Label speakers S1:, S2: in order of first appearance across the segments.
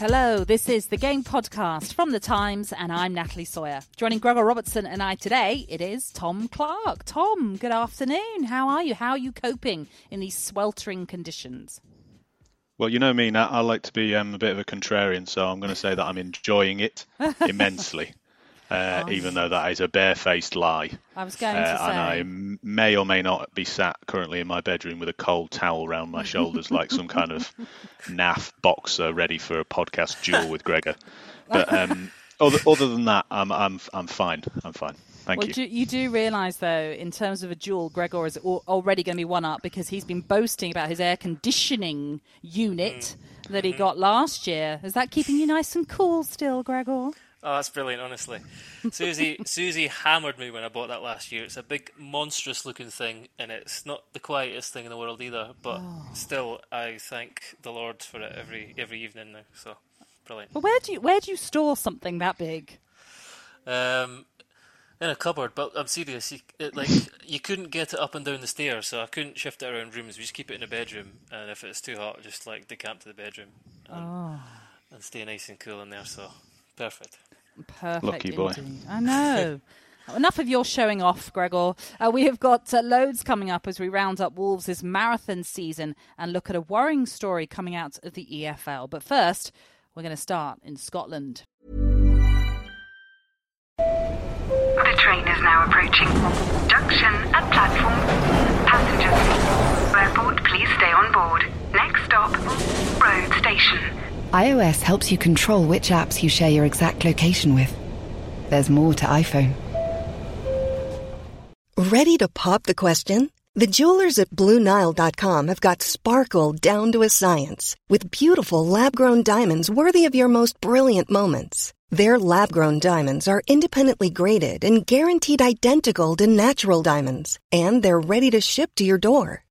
S1: Hello, this is the Game Podcast from The Times, and I'm Natalie Sawyer. Joining Gregor Robertson and I today, it is Tom Clarke. Tom, good afternoon. How are you? How are you coping in these sweltering conditions?
S2: Well, you know me, Nat, I like to be um, a bit of a contrarian, so I'm going to say that I'm enjoying it immensely. Uh, oh. even though that is a barefaced lie.
S1: I was going uh, to say.
S2: And I m- may or may not be sat currently in my bedroom with a cold towel around my shoulders, like some kind of naff boxer ready for a podcast duel with Gregor. But um, other, other than that, I'm, I'm, I'm fine. I'm fine. Thank
S1: well,
S2: you.
S1: Do, you do realise, though, in terms of a duel, Gregor is already going to be one up because he's been boasting about his air conditioning unit mm. that he got last year. Is that keeping you nice and cool still, Gregor?
S3: Oh, that's brilliant, honestly. Susie Susie hammered me when I bought that last year. It's a big, monstrous looking thing, and it's not the quietest thing in the world either. But oh. still, I thank the Lord for it every every evening now. So brilliant.
S1: But where do you where do you store something that big?
S3: Um, in a cupboard. But I'm serious. You, it, like you couldn't get it up and down the stairs, so I couldn't shift it around rooms. We just keep it in the bedroom, and if it's too hot, just like decamp to the bedroom. And,
S1: oh.
S3: and stay nice and cool in there. So perfect.
S1: Perfect.
S2: Lucky boy.
S1: Indeed. I know. Enough of your showing off, Gregor. Uh, we have got uh, loads coming up as we round up Wolves' marathon season and look at a worrying story coming out of the EFL. But first, we're going to start in Scotland.
S4: The train is now approaching junction at platform. Passengers, airport, please stay on board. Next stop, road station
S5: iOS helps you control which apps you share your exact location with. There's more to iPhone.
S6: Ready to pop the question? The jewelers at Bluenile.com have got sparkle down to a science with beautiful lab grown diamonds worthy of your most brilliant moments. Their lab grown diamonds are independently graded and guaranteed identical to natural diamonds, and they're ready to ship to your door.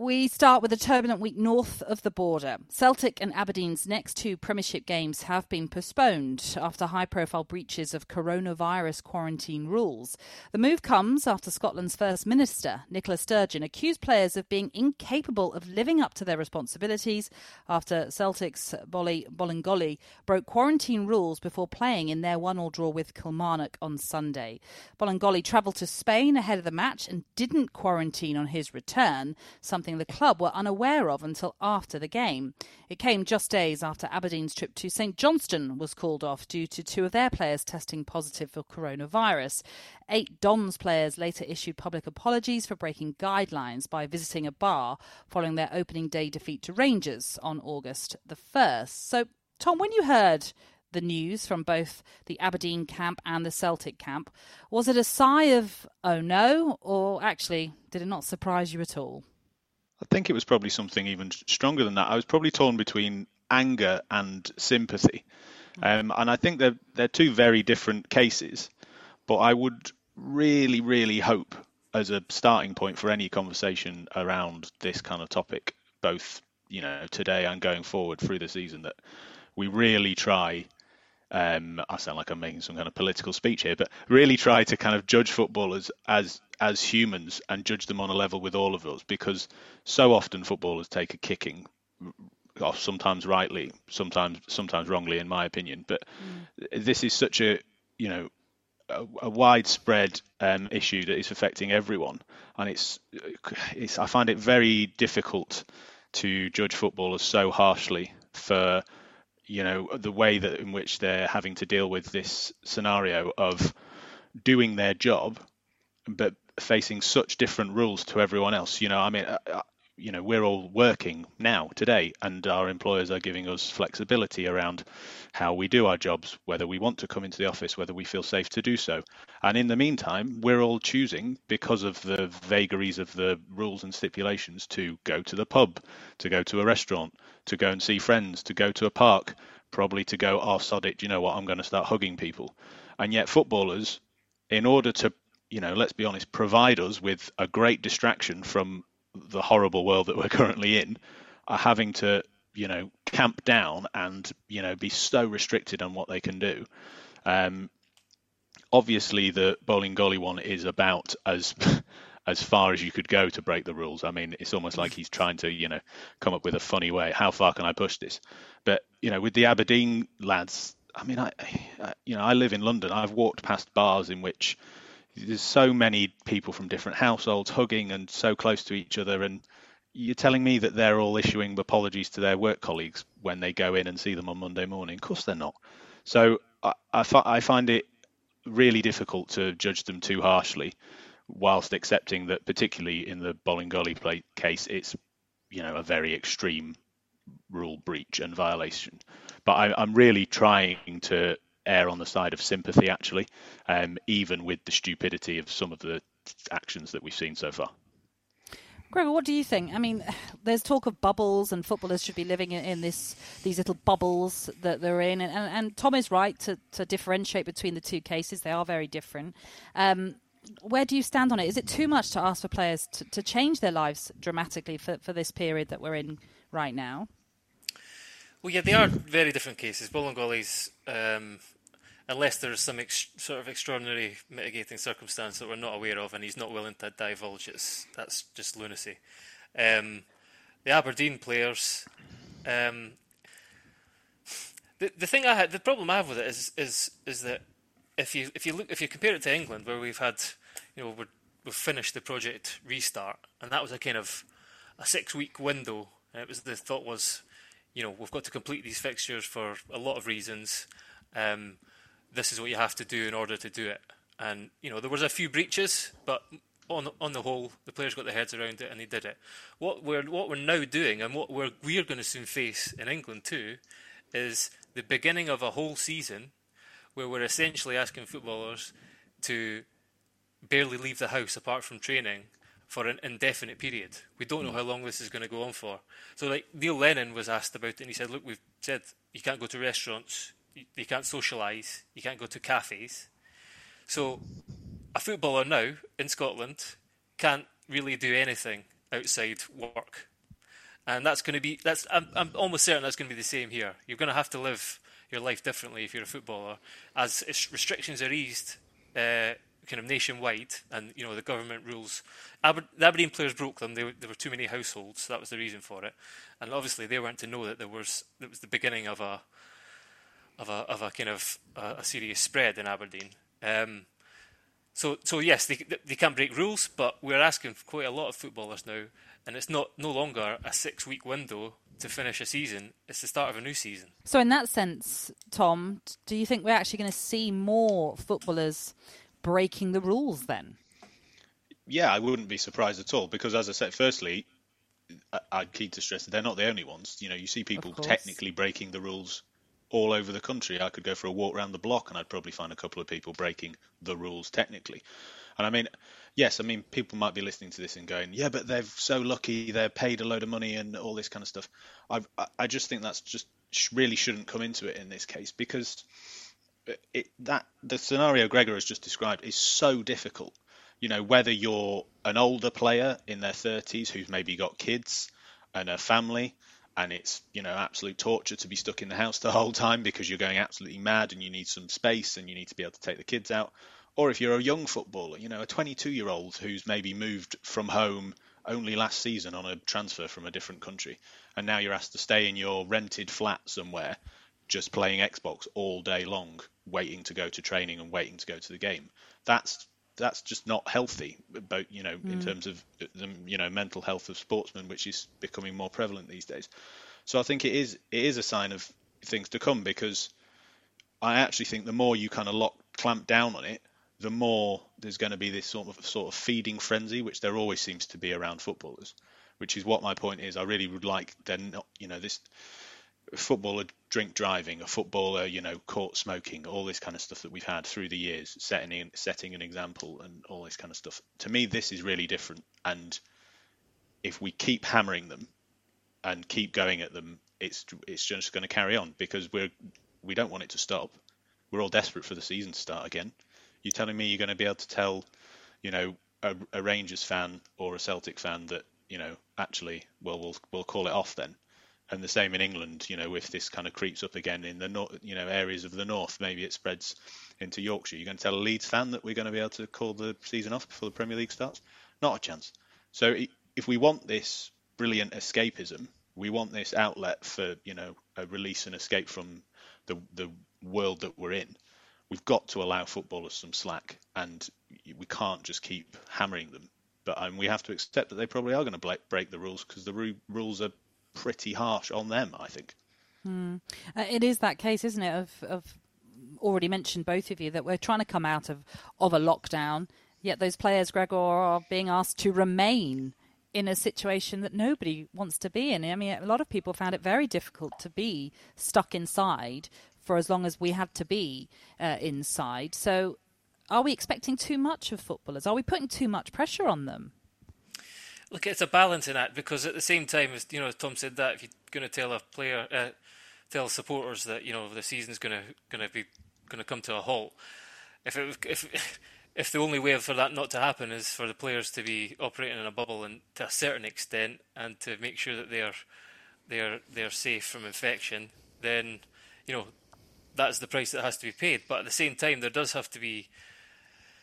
S1: We start with a turbulent week north of the border. Celtic and Aberdeen's next two Premiership games have been postponed after high profile breaches of coronavirus quarantine rules. The move comes after Scotland's First Minister, Nicola Sturgeon, accused players of being incapable of living up to their responsibilities after Celtic's Boli Bolingoli broke quarantine rules before playing in their 1 all draw with Kilmarnock on Sunday. Bolingoli travelled to Spain ahead of the match and didn't quarantine on his return, something something the club were unaware of until after the game. It came just days after Aberdeen's trip to St Johnstone was called off due to two of their players testing positive for coronavirus. Eight Dons players later issued public apologies for breaking guidelines by visiting a bar following their opening day defeat to Rangers on August the 1st. So, Tom, when you heard the news from both the Aberdeen camp and the Celtic camp. Was it a sigh of, oh no, or actually, did it not surprise you at all?
S2: I think it was probably something even stronger than that. I was probably torn between anger and sympathy, um, and I think they're they're two very different cases. But I would really, really hope, as a starting point for any conversation around this kind of topic, both you know today and going forward through the season, that we really try um, I sound like I'm making some kind of political speech here, but really try to kind of judge footballers as as humans and judge them on a level with all of us, because so often footballers take a kicking, off, sometimes rightly, sometimes sometimes wrongly, in my opinion. But mm. this is such a you know a, a widespread um, issue that is affecting everyone, and it's it's I find it very difficult to judge footballers so harshly for you know the way that in which they're having to deal with this scenario of doing their job but facing such different rules to everyone else you know i mean uh, uh, you know we're all working now today and our employers are giving us flexibility around how we do our jobs whether we want to come into the office whether we feel safe to do so. And in the meantime we're all choosing because of the vagaries of the rules and stipulations to go to the pub to go to a restaurant to go and see friends to go to a park probably to go oh sod it you know what? I'm going to start hugging people. And yet footballers in order to you know let's be honest provide us with a great distraction from the horrible world that we're currently in are having to you know camp down and you know be so restricted on what they can do. Um, obviously, the Bolingoli one is about as as far as you could go to break the rules. I mean, it's almost like he's trying to, you know, come up with a funny way. How far can I push this? But you know, with the Aberdeen lads, I mean, I, I you know, I live in London. I've walked past bars in which there's so many people from different households hugging and so close to each other, and you're telling me that they're all issuing apologies to their work colleagues when they go in and see them on Monday morning. Of course, they're not. So I, I, I find it really difficult to judge them too harshly whilst accepting that, particularly in the Bolingoli case, it's you know a very extreme rule breach and violation. But I, am really trying to err on the side of sympathy, actually, um, even with the stupidity of some of the actions that we've seen so far.
S1: Gregor, what do you think? I mean, there's talk of bubbles, and footballers should be living in this these little bubbles that they're in. And, and, and Tom is right to, to differentiate between the two cases; they are very different. Um, where do you stand on it? Is it too much to ask for players to, to change their lives dramatically for, for this period that we're in right now?
S3: Well, yeah, they are very different cases. Bolingoli's, um, unless there's some ex- sort of extraordinary mitigating circumstance that we're not aware of, and he's not willing to divulge, it's that's just lunacy. Um, the Aberdeen players, um, the the thing I had, the problem I have with it is is is that if you if you look if you compare it to England, where we've had, you know, we've finished the project restart, and that was a kind of a six week window. And it was the thought was, you know, we've got to complete these fixtures for a lot of reasons. Um, this is what you have to do in order to do it. And you know, there was a few breaches, but on on the whole, the players got their heads around it and they did it. What we're what we're now doing, and what we're we're going to soon face in England too, is the beginning of a whole season where we're essentially asking footballers to barely leave the house apart from training for an indefinite period. We don't know mm. how long this is going to go on for. So, like Neil Lennon was asked about it, and he said, "Look, we've said you can't go to restaurants, you, you can't socialise, you can't go to cafes. So, a footballer now in Scotland can't really do anything outside work, and that's going to be that's. I'm, I'm almost certain that's going to be the same here. You're going to have to live your life differently if you're a footballer. As restrictions are eased, uh, kind of nationwide, and you know the government rules. Aber- the Aberdeen players broke them. They, there were too many households. So that was the reason for it, and obviously they weren't to know that there was it was the beginning of a of a of a kind of a, a serious spread in Aberdeen. Um, so so yes, they they can't break rules, but we're asking quite a lot of footballers now, and it's not no longer a six week window to finish a season. It's the start of a new season.
S1: So, in that sense, Tom, do you think we're actually going to see more footballers breaking the rules then?
S2: Yeah, I wouldn't be surprised at all because, as I said, firstly, I'd keen to stress that they're not the only ones. You know, you see people technically breaking the rules all over the country. I could go for a walk around the block and I'd probably find a couple of people breaking the rules technically. And I mean, yes, I mean, people might be listening to this and going, yeah, but they're so lucky, they're paid a load of money and all this kind of stuff. I I just think that's just really shouldn't come into it in this case because it, that the scenario Gregor has just described is so difficult. You know, whether you're an older player in their 30s who's maybe got kids and a family, and it's you know absolute torture to be stuck in the house the whole time because you're going absolutely mad and you need some space and you need to be able to take the kids out or if you're a young footballer, you know, a 22 year old who's maybe moved from home only last season on a transfer from a different country, and now you're asked to stay in your rented flat somewhere, just playing Xbox all day long, waiting to go to training and waiting to go to the game. That's that's just not healthy, but you know, mm. in terms of the you know mental health of sportsmen, which is becoming more prevalent these days. So I think it is it is a sign of things to come because I actually think the more you kind of lock clamp down on it, the more there's going to be this sort of sort of feeding frenzy, which there always seems to be around footballers. Which is what my point is. I really would like then not, you know, this footballer drink driving, a footballer, you know, caught smoking, all this kind of stuff that we've had through the years, setting setting an example and all this kind of stuff. To me, this is really different. And if we keep hammering them and keep going at them, it's it's just going to carry on because we're we don't want it to stop. We're all desperate for the season to start again. You're telling me you're going to be able to tell, you know, a, a Rangers fan or a Celtic fan that you know actually, well, we'll we'll call it off then. And the same in England. You know, if this kind of creeps up again in the north, you know areas of the north, maybe it spreads into Yorkshire. You're going to tell a Leeds fan that we're going to be able to call the season off before the Premier League starts? Not a chance. So if we want this brilliant escapism, we want this outlet for you know a release and escape from the the world that we're in. We've got to allow footballers some slack, and we can't just keep hammering them. But um, we have to accept that they probably are going to break the rules because the ru- rules are pretty harsh on them. I think.
S1: Hmm. Uh, it is that case, isn't it? Of, of already mentioned both of you that we're trying to come out of of a lockdown, yet those players, Gregor, are being asked to remain in a situation that nobody wants to be in. I mean, a lot of people found it very difficult to be stuck inside for as long as we had to be uh, inside. So, are we expecting too much of footballers? Are we putting too much pressure on them?
S3: Look, it's a balancing act because at the same time, as you know, Tom said that if you're going to tell a player, uh, tell supporters that you know the season's going to going to be going to come to a halt, if it if if the only way for that not to happen is for the players to be operating in a bubble and to a certain extent and to make sure that they're they're they're safe from infection, then you know that's the price that has to be paid. But at the same time, there does have to be,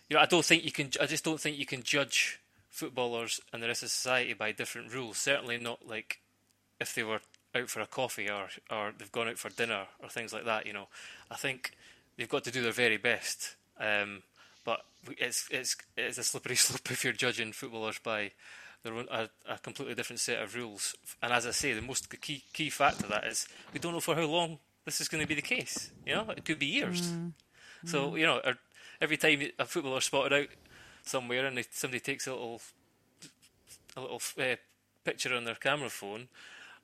S3: you know, I don't think you can. I just don't think you can judge footballers and the rest of society by different rules. Certainly not like if they were out for a coffee or or they've gone out for dinner or things like that. You know, I think they've got to do their very best. Um, but it's it's it's a slippery slope if you're judging footballers by their own, a, a, completely different set of rules. And as I say, the most key key fact of that is we don't know for how long this is going to be the case. You know, it could be years. Mm. So mm. you know, every time a footballer spotted out somewhere and they, somebody takes a little a little uh, picture on their camera phone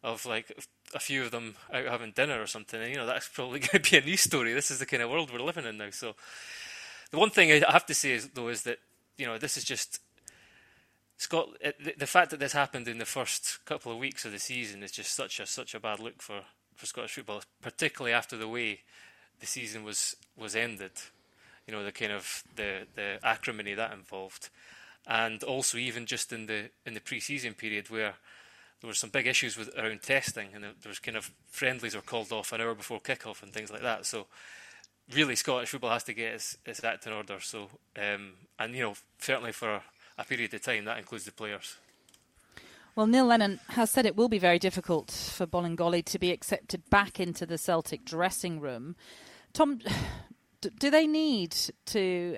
S3: of like a few of them out having dinner or something, and you know that's probably going to be a news story. This is the kind of world we're living in now. So the one thing I have to say is, though is that you know this is just Scott. The, the fact that this happened in the first couple of weeks of the season is just such a such a bad look for, for Scottish football, particularly after the way the season was was ended. You know the kind of the the acrimony that involved, and also even just in the in the pre-season period where there were some big issues with around testing, and there was kind of friendlies were called off an hour before kickoff and things like that. So really Scottish football has to get its, its act in order. So, um, and you know, certainly for a, period of time, that includes the players.
S1: Well, Neil Lennon has said it will be very difficult for Bolingoli to be accepted back into the Celtic dressing room. Tom, do they need to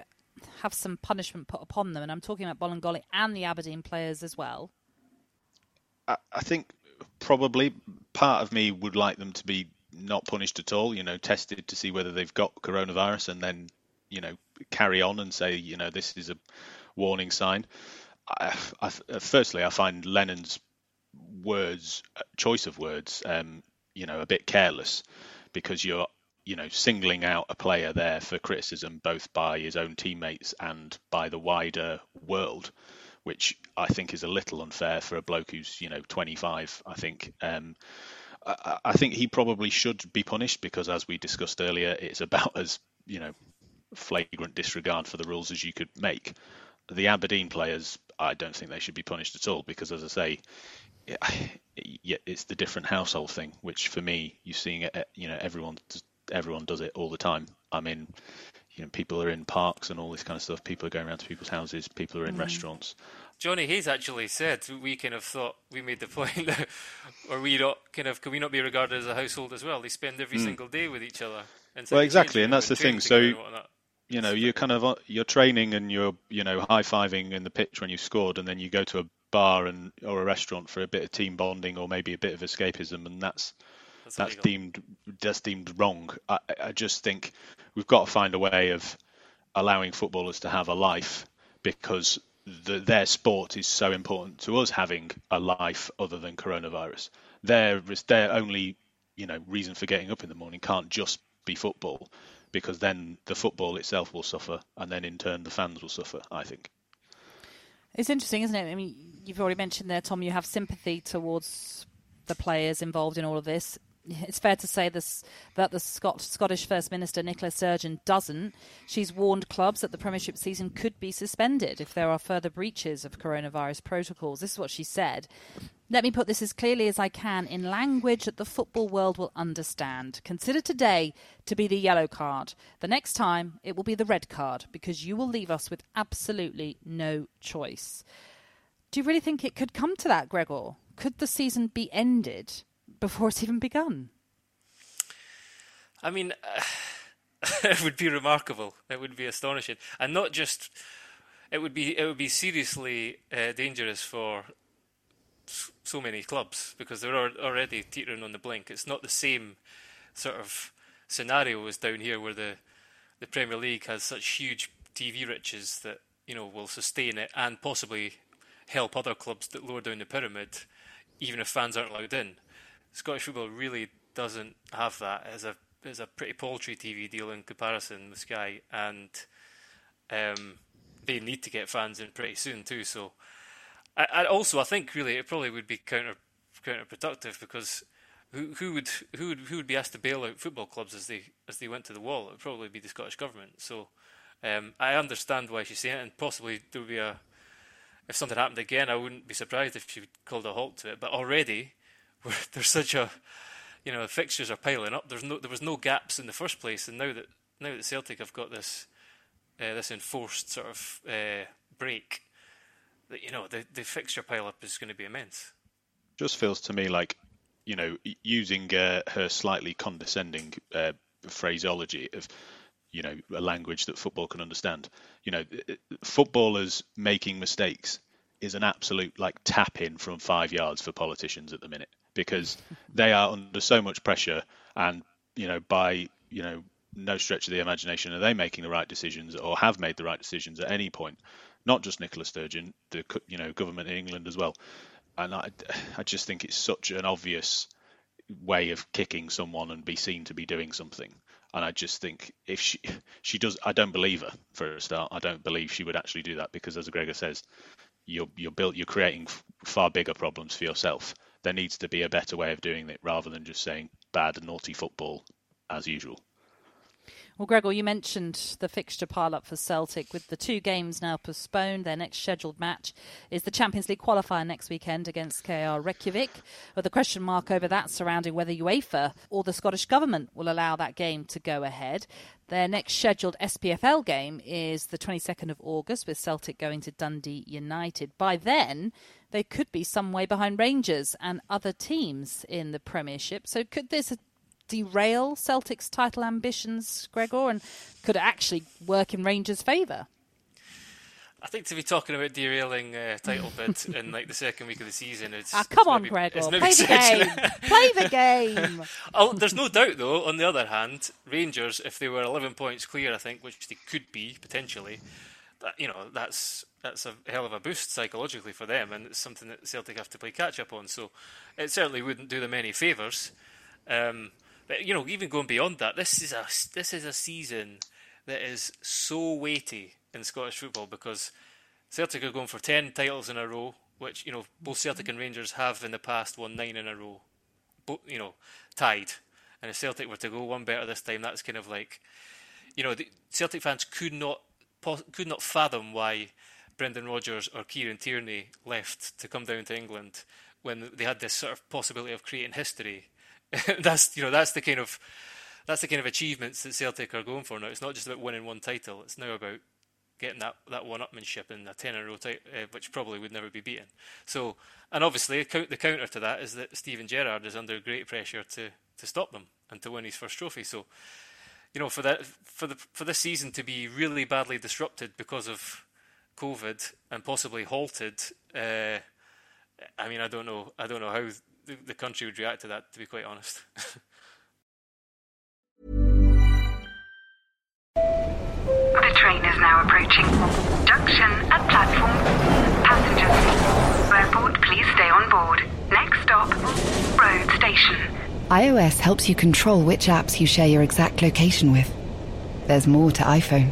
S1: have some punishment put upon them? And I'm talking about Bolingoli and the Aberdeen players as well.
S2: I, I think probably part of me would like them to be not punished at all. You know, tested to see whether they've got coronavirus, and then you know carry on and say you know this is a warning sign. I, I, firstly, I find Lennon's words, choice of words, um, you know, a bit careless because you're you know singling out a player there for criticism both by his own teammates and by the wider world which I think is a little unfair for a bloke who's you know 25 I think um, I, I think he probably should be punished because, as we discussed earlier, it's about as you know flagrant disregard for the rules as you could make. The Aberdeen players, I don't think they should be punished at all because, as I say, it's the different household thing, which for me, you're seeing it. You know, everyone everyone does it all the time. I mean, you know, people are in parks and all this kind of stuff. People are going around to people's houses. People are in mm. restaurants.
S3: Jonny Hayes actually said we kind of thought we made the point that, or we not kind of can we not be regarded as a household as well? They spend every mm. single day with each other.
S2: Well, exactly, and that's the thing. So you know, you're kind of you're training and you're you know high fiving in the pitch when you scored, and then you go to a bar and or a restaurant for a bit of team bonding or maybe a bit of escapism, and that's that's, that's deemed that's deemed wrong. I, I just think we've got to find a way of allowing footballers to have a life because the, their sport is so important to us having a life other than coronavirus. Their their only you know reason for getting up in the morning can't just be football, because then the football itself will suffer, and then in turn the fans will suffer. I think.
S1: It's interesting, isn't it? I mean, you've already mentioned there, Tom. You have sympathy towards the players involved in all of this. it's fair to say this, that the Scot- Scottish First Minister Nicola Sturgeon doesn't. She's warned clubs that the Premiership season could be suspended if there are further breaches of coronavirus protocols. This is what she said. Let me put this as clearly as I can in language that the football world will understand. Consider today to be the yellow card. The next time it will be the red card because you will leave us with absolutely no choice. Do you really think it could come to that, Gregor? Could the season be ended before it's even begun?
S3: I mean, uh, it would be remarkable. It would be astonishing, and not just. It would be it would be seriously uh, dangerous for so many clubs because they're already teetering on the blink. It's not the same sort of scenario as down here where the the Premier League has such huge TV riches that you know will sustain it and possibly help other clubs that lower down the pyramid, even if fans aren't allowed in. Scottish football really doesn't have that It's a as a pretty paltry TV deal in comparison with Sky, and um, they need to get fans in pretty soon too. So, I, I, also I think really it probably would be counter counterproductive because who who would who would who would be asked to bail out football clubs as they as they went to the wall? It would probably be the Scottish government. So, um, I understand why she's saying it, and possibly there would be a if something happened again, I wouldn't be surprised if she called a halt to it. But already, there's such a, you know, the fixtures are piling up. There's no, there was no gaps in the first place, and now that now that Celtic have got this, uh, this enforced sort of uh, break, that you know the the fixture pile up is going to be immense.
S2: Just feels to me like, you know, using uh, her slightly condescending uh, phraseology of you know a language that football can understand. You know, footballers making mistakes is an absolute like tap in from five yards for politicians at the minute because they are under so much pressure and you know by you know no stretch of the imagination are they making the right decisions or have made the right decisions at any point not just Nicola Sturgeon the you know government in England as well and I, I just think it's such an obvious way of kicking someone and be seen to be doing something and I just think if she she does, I don't believe her for a start. I don't believe she would actually do that because, as Gregor says, you're you're built you're creating far bigger problems for yourself. There needs to be a better way of doing it rather than just saying bad naughty football as usual.
S1: Well, Gregor, you mentioned the fixture pile up for Celtic with the two games now postponed. Their next scheduled match is the Champions League qualifier next weekend against KR Reykjavik, with a question mark over that surrounding whether UEFA or the Scottish Government will allow that game to go ahead. Their next scheduled SPFL game is the 22nd of August, with Celtic going to Dundee United. By then, they could be some way behind Rangers and other teams in the Premiership. So, could this derail Celtic's title ambitions, Gregor, and could it actually work in Rangers' favour?
S3: I think to be talking about derailing uh, title bid in like the second week of the season, it's
S1: ah, come
S3: it's
S1: on,
S3: maybe,
S1: Gregor, play the game. play the game.
S3: oh, there's no doubt, though. On the other hand, Rangers, if they were 11 points clear, I think, which they could be potentially, that you know, that's that's a hell of a boost psychologically for them, and it's something that Celtic have to play catch up on. So it certainly wouldn't do them any favours. Um, but you know, even going beyond that, this is a this is a season that is so weighty in Scottish football because Celtic are going for ten titles in a row, which you know both Celtic and Rangers have in the past won nine in a row, both you know tied. And if Celtic were to go one better this time, that's kind of like, you know, the Celtic fans could not could not fathom why Brendan Rodgers or Kieran Tierney left to come down to England when they had this sort of possibility of creating history that's you know that's the kind of that's the kind of achievements that Celtic are going for now. It's not just about winning one title; it's now about getting that, that one-upmanship in a ten in a row, uh, which probably would never be beaten. So, and obviously, the counter to that is that Steven Gerrard is under great pressure to to stop them and to win his first trophy. So, you know, for that for the for this season to be really badly disrupted because of COVID and possibly halted. Uh, I mean, I don't know. I don't know how the, the country would react to that, to be quite honest.
S4: the train is now approaching. Junction at platform. Passengers, airport, please stay on board. Next stop, road station.
S5: iOS helps you control which apps you share your exact location with. There's more to iPhone.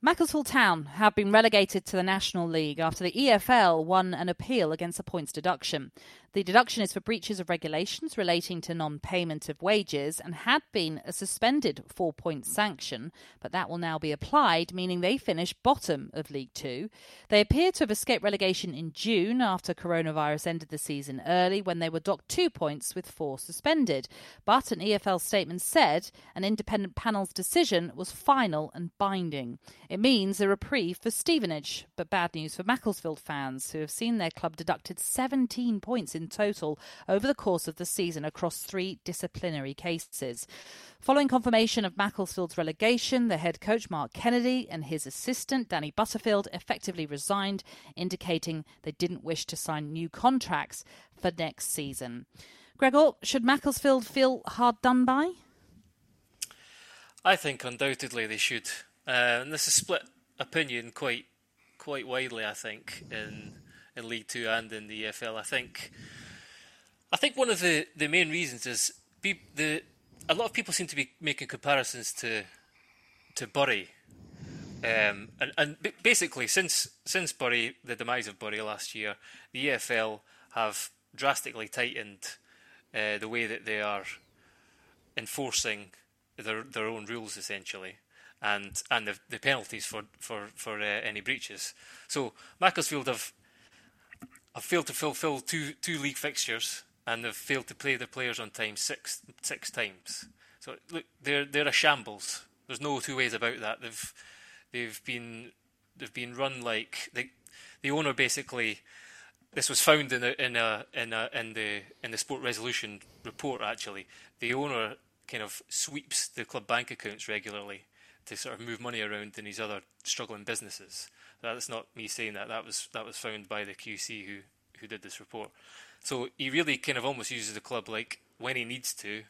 S1: Macclesfield Town have been relegated to the National League after the EFL won an appeal against a points deduction. The deduction is for breaches of regulations relating to non payment of wages and had been a suspended four point sanction, but that will now be applied, meaning they finish bottom of League Two. They appear to have escaped relegation in June after coronavirus ended the season early when they were docked two points with four suspended. But an EFL statement said an independent panel's decision was final and binding. It means a reprieve for Stevenage, but bad news for Macclesfield fans who have seen their club deducted 17 points in total over the course of the season across three disciplinary cases. Following confirmation of Macclesfield's relegation, the head coach Mark Kennedy and his assistant Danny Butterfield effectively resigned, indicating they didn't wish to sign new contracts for next season. Gregor, should Macclesfield feel hard done by?
S3: I think undoubtedly they should. Uh, and this is split opinion quite quite widely, I think, in in League Two and in the EFL. I think I think one of the, the main reasons is be, the a lot of people seem to be making comparisons to to Bury, um, and and basically since since Bury the demise of Bury last year, the EFL have drastically tightened uh, the way that they are enforcing their their own rules essentially and and the, the penalties for for for uh, any breaches. So Macclesfield have have failed to fulfil two two league fixtures and they've failed to play their players on time six six times. So look, they're they're a shambles. There's no two ways about that. They've they've been they've been run like the the owner basically. This was found in a, in a in a in the in the sport resolution report. Actually, the owner kind of sweeps the club bank accounts regularly to sort of move money around in these other struggling businesses. That's not me saying that. That was that was found by the QC who who did this report. So he really kind of almost uses the club like when he needs to,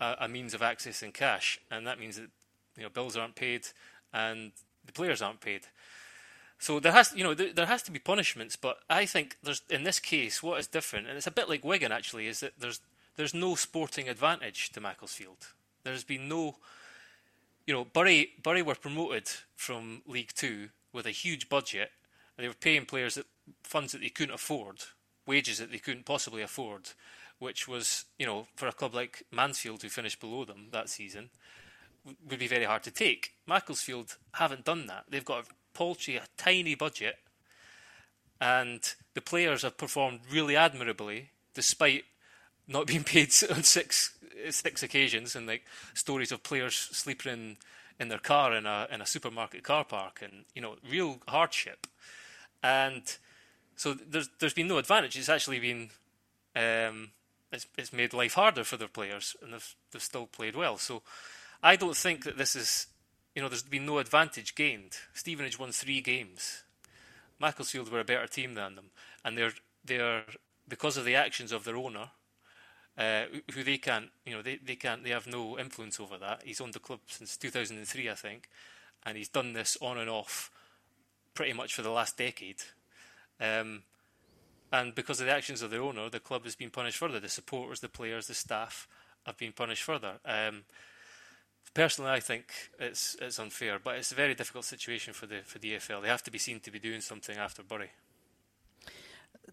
S3: uh, a means of accessing cash, and that means that you know bills aren't paid and the players aren't paid. So there has, you know, there, there, has to be punishments. But I think there's in this case what is different, and it's a bit like Wigan actually, is that there's there's no sporting advantage to Macclesfield. There's been no you know, Bury Bury were promoted from League Two with a huge budget, and they were paying players that funds that they couldn't afford, wages that they couldn't possibly afford, which was, you know, for a club like Mansfield who finished below them that season, would be very hard to take. Macclesfield haven't done that. They've got a paltry, a tiny budget, and the players have performed really admirably despite not being paid on six six occasions and like stories of players sleeping in, in their car in a in a supermarket car park and you know real hardship. And so there's there's been no advantage. It's actually been um, it's, it's made life harder for their players and they've, they've still played well. So I don't think that this is you know there's been no advantage gained. Stevenage won three games. Macclesfield were a better team than them. And they're they're because of the actions of their owner uh, who they can't, you know, they, they can't, they have no influence over that. He's owned the club since 2003, I think, and he's done this on and off pretty much for the last decade. Um, and because of the actions of the owner, the club has been punished further. The supporters, the players, the staff have been punished further. Um, personally, I think it's it's unfair, but it's a very difficult situation for the for the EFL. They have to be seen to be doing something after Bury.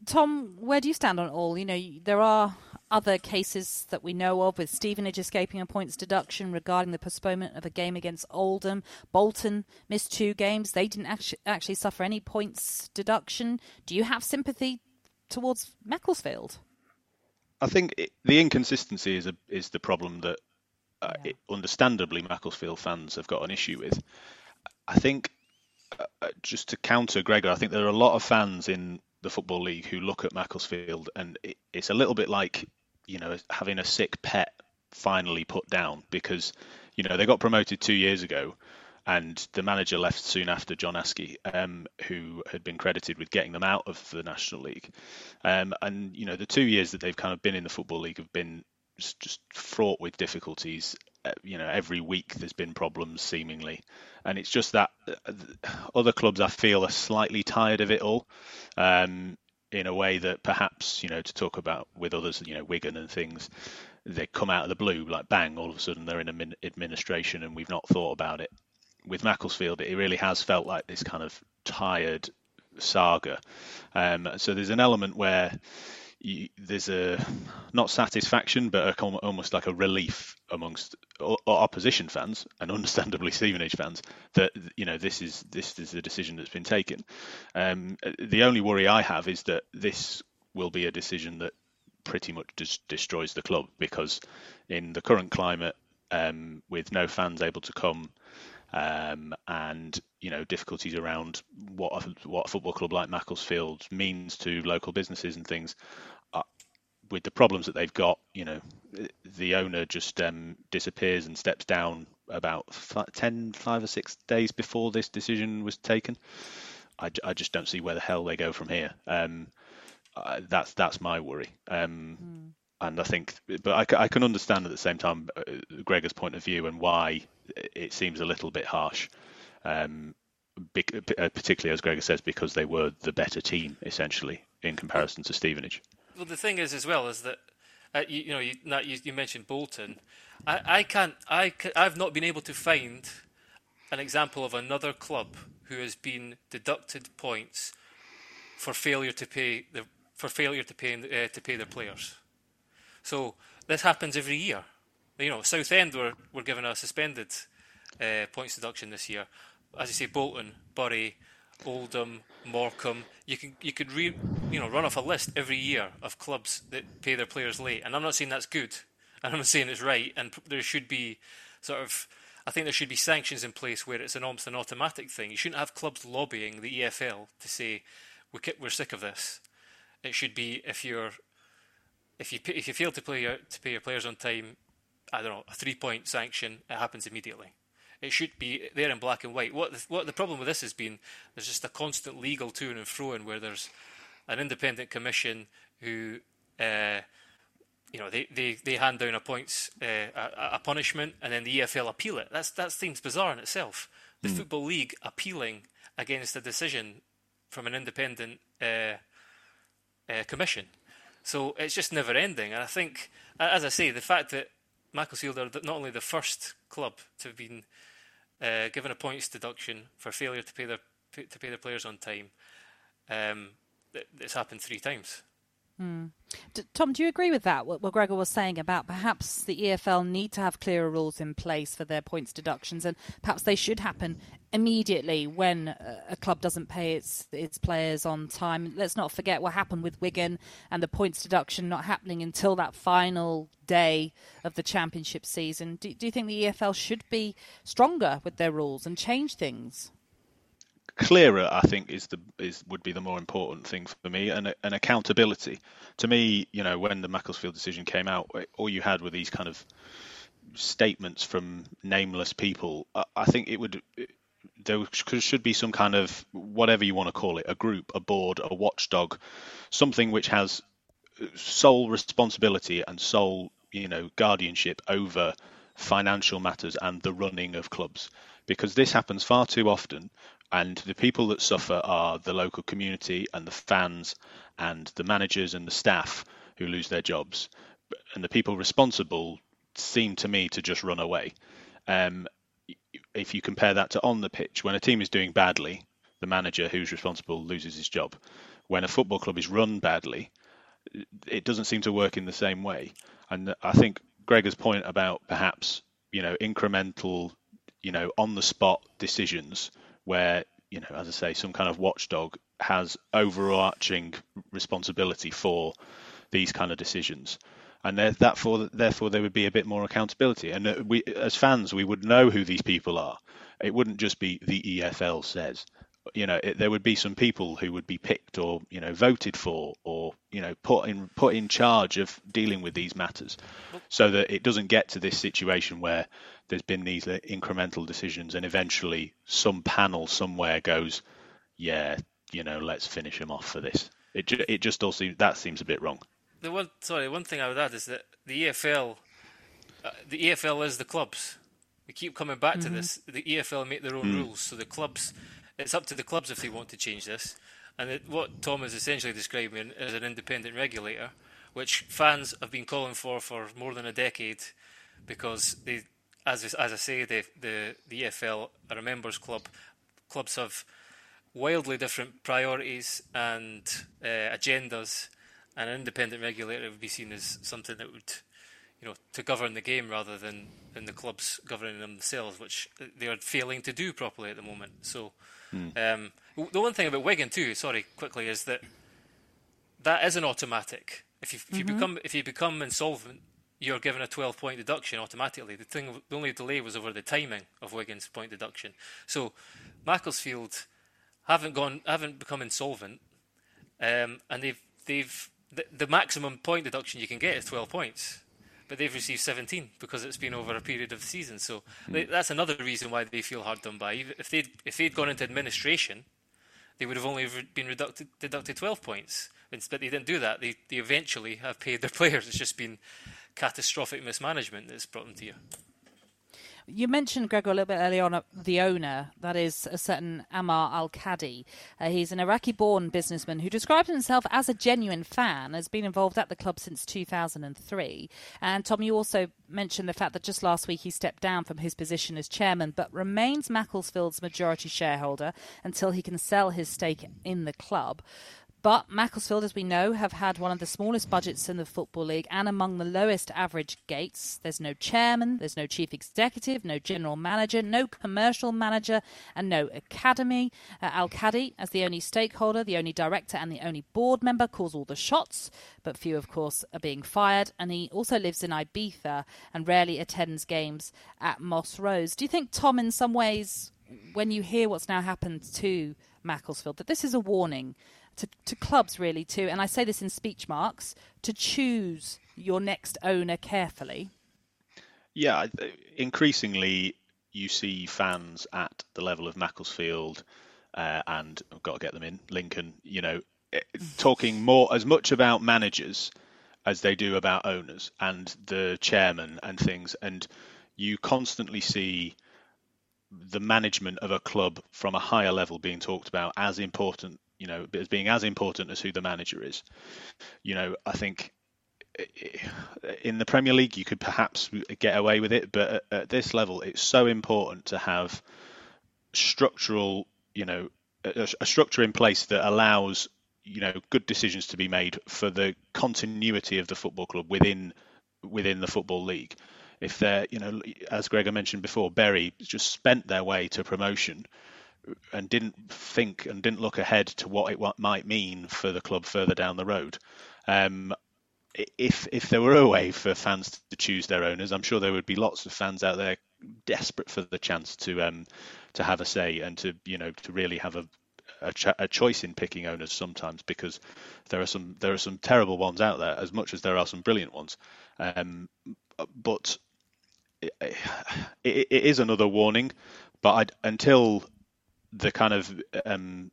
S1: Tom, where do you stand on it all? You know, there are other cases that we know of with Stevenage escaping a points deduction regarding the postponement of a game against Oldham. Bolton missed two games. They didn't actually, actually suffer any points deduction. Do you have sympathy towards Macclesfield?
S2: I think it, the inconsistency is a, is the problem that, uh, yeah. it, understandably, Macclesfield fans have got an issue with. I think, uh, uh, just to counter Gregor, I think there are a lot of fans in the Football League who look at Macclesfield and it, it's a little bit like, you know, having a sick pet finally put down because, you know, they got promoted two years ago and the manager left soon after John Askey, um, who had been credited with getting them out of the National League. Um, and you know, the two years that they've kind of been in the Football League have been just, just fraught with difficulties. Uh, you know, every week there's been problems seemingly, and it's just that uh, other clubs I feel are slightly tired of it all. Um, in a way that perhaps you know to talk about with others, you know, Wigan and things, they come out of the blue like bang, all of a sudden they're in administration and we've not thought about it with Macclesfield, it really has felt like this kind of tired saga. Um, so there's an element where there's a not satisfaction, but a, almost like a relief amongst opposition fans and understandably Stevenage fans that you know this is this is the decision that's been taken. Um, the only worry I have is that this will be a decision that pretty much just destroys the club because in the current climate, um, with no fans able to come um, and you know difficulties around what a, what a football club like Macclesfield means to local businesses and things. With the problems that they've got, you know, the owner just um, disappears and steps down about five, 10, five or six days before this decision was taken. I, I just don't see where the hell they go from here. Um, uh, that's that's my worry. Um, mm and I think, but I, I, can understand at the same time uh, Gregor's point of view and why it seems a little bit harsh. Um, uh, particularly as Gregor says, because they were the better team essentially in comparison to Stevenage.
S3: Well, the thing is as well is that uh, you, you, know you, you, you, mentioned Bolton. I, I can't I I've not been able to find an example of another club who has been deducted points for failure to pay the for failure to pay uh, to pay their players. So this happens every year. You know, Southend were, were given a suspended uh, points deduction this year. As you say, Bolton, Bury, Oldham, Morecambe. You can you could re, you know run off a list every year of clubs that pay their players late. And I'm not saying that's good. And I'm not saying it's right. And there should be sort of I think there should be sanctions in place where it's an almost an automatic thing. You shouldn't have clubs lobbying the EFL to say we're sick of this. It should be if you're if you if you fail to play your, to pay your players on time, I don't know a three point sanction. It happens immediately. It should be there in black and white. What the, what the problem with this has been, there's just a constant legal to and fro, and where there's an independent commission who, uh, you know, they, they, they hand down a points uh, a, a, punishment, and then the EFL appeal it. That's that seems bizarre in itself. The mm. football league appealing against a decision from an independent uh, uh commission. So it's just never ending. And I think, as I say, the fact that Macclesfield are not only the first club to have been uh, given a points deduction for failure to pay their to pay their players on time, um, it's happened three times.
S1: Mm. D- Tom, do you agree with that? What, what, Gregor was saying about perhaps the EFL need to have clearer rules in place for their points deductions, and perhaps they should happen immediately when a, a club doesn't pay its its players on time. Let's not forget what happened with Wigan and the points deduction not happening until that final day of the championship season. Do, do you think the EFL should be stronger with their rules and change things?
S2: Clearer, I think, is the is would be the more important thing for me, and an accountability. To me, you know, when the Macclesfield decision came out, all you had were these kind of statements from nameless people. I, I think it would. There should be some kind of whatever you want to call it, a group, a board, a watchdog, something which has sole responsibility and sole, you know, guardianship over financial matters and the running of clubs because this happens far too often and the people that suffer are the local community and the fans and the managers and the staff who lose their jobs. And the people responsible seem to me to just run away. Um, if you compare that to on the pitch, when a team is doing badly, the manager who's responsible loses his job. When a football club is run badly, it doesn't seem to work in the same way. And I think Gregor's point about perhaps you know incremental, you know, on the spot decisions where you know, as I say, some kind of watchdog has overarching responsibility for these kind of decisions and therefore therefore there would be a bit more accountability. And uh, we, as fans, we would know who these people are. It wouldn't just be the EFL says. You know, it, there would be some people who would be picked or you know voted for or you know put in put in charge of dealing with these matters, so that it doesn't get to this situation where there's been these uh, incremental decisions and eventually some panel somewhere goes, yeah, you know, let's finish him off for this. It it just all seems that seems a bit wrong
S3: the one sorry one thing I would add is that the EFL, uh, the EFL is the clubs. We keep coming back mm-hmm. to this. The EFL make their own mm. rules, so the clubs. It's up to the clubs if they want to change this. And it, what Tom is essentially describing is an independent regulator, which fans have been calling for for more than a decade, because they, as as I say, the the the EFL are a members club. Clubs have wildly different priorities and uh, agendas an independent regulator would be seen as something that would, you know, to govern the game rather than, than the clubs governing themselves, which they are failing to do properly at the moment. So, hmm. um, the one thing about Wigan too, sorry, quickly, is that that is an automatic. If you, if mm-hmm. you become if you become insolvent, you're given a 12 point deduction automatically. The thing, the only delay was over the timing of Wigan's point deduction. So, Macclesfield haven't gone, haven't become insolvent, um, and they've they've the, the maximum point deduction you can get is 12 points but they've received 17 because it's been over a period of the season. So mm. they, that's another reason why they feel hard done by. If they'd if they'd gone into administration, they would have only been deducted, deducted 12 points. But they didn't do that. They they eventually have paid their players. It's just been catastrophic mismanagement that's brought them to you.
S1: You mentioned, Gregor, a little bit earlier on, uh, the owner, that is a certain Ammar Al Kadi. Uh, he's an Iraqi born businessman who describes himself as a genuine fan, has been involved at the club since 2003. And Tom, you also mentioned the fact that just last week he stepped down from his position as chairman, but remains Macclesfield's majority shareholder until he can sell his stake in the club. But Macclesfield, as we know, have had one of the smallest budgets in the Football League and among the lowest average gates. There's no chairman, there's no chief executive, no general manager, no commercial manager, and no academy. Uh, Al Kadi, as the only stakeholder, the only director, and the only board member, calls all the shots, but few, of course, are being fired. And he also lives in Ibiza and rarely attends games at Moss Rose. Do you think, Tom, in some ways, when you hear what's now happened to Macclesfield, that this is a warning? To, to clubs really too, and I say this in speech marks, to choose your next owner carefully?
S2: Yeah, increasingly you see fans at the level of Macclesfield uh, and I've got to get them in Lincoln. You know, eh, talking more as much about managers as they do about owners and the chairman and things, and you constantly see the management of a club from a higher level being talked about as important you know, as being as important as who the manager is. You know, I think eh, in the Premier League you could perhaps get away with it, but at, this level it's so important to have structural, you know, a, structure in place that allows you know good decisions to be made for the continuity of the football club within within the football league if they're you know as gregor mentioned before Bury just spent their way to promotion and didn't think and didn't look ahead to what it might mean for the club further down the road. Um, if if there were a way for fans to choose their owners, I'm sure there would be lots of fans out there desperate for the chance to um, to have a say and to you know to really have a a, ch- a, choice in picking owners sometimes because there are some there are some terrible ones out there as much as there are some brilliant ones. Um, but it, it, it is another warning. But I'd, until the kind of um,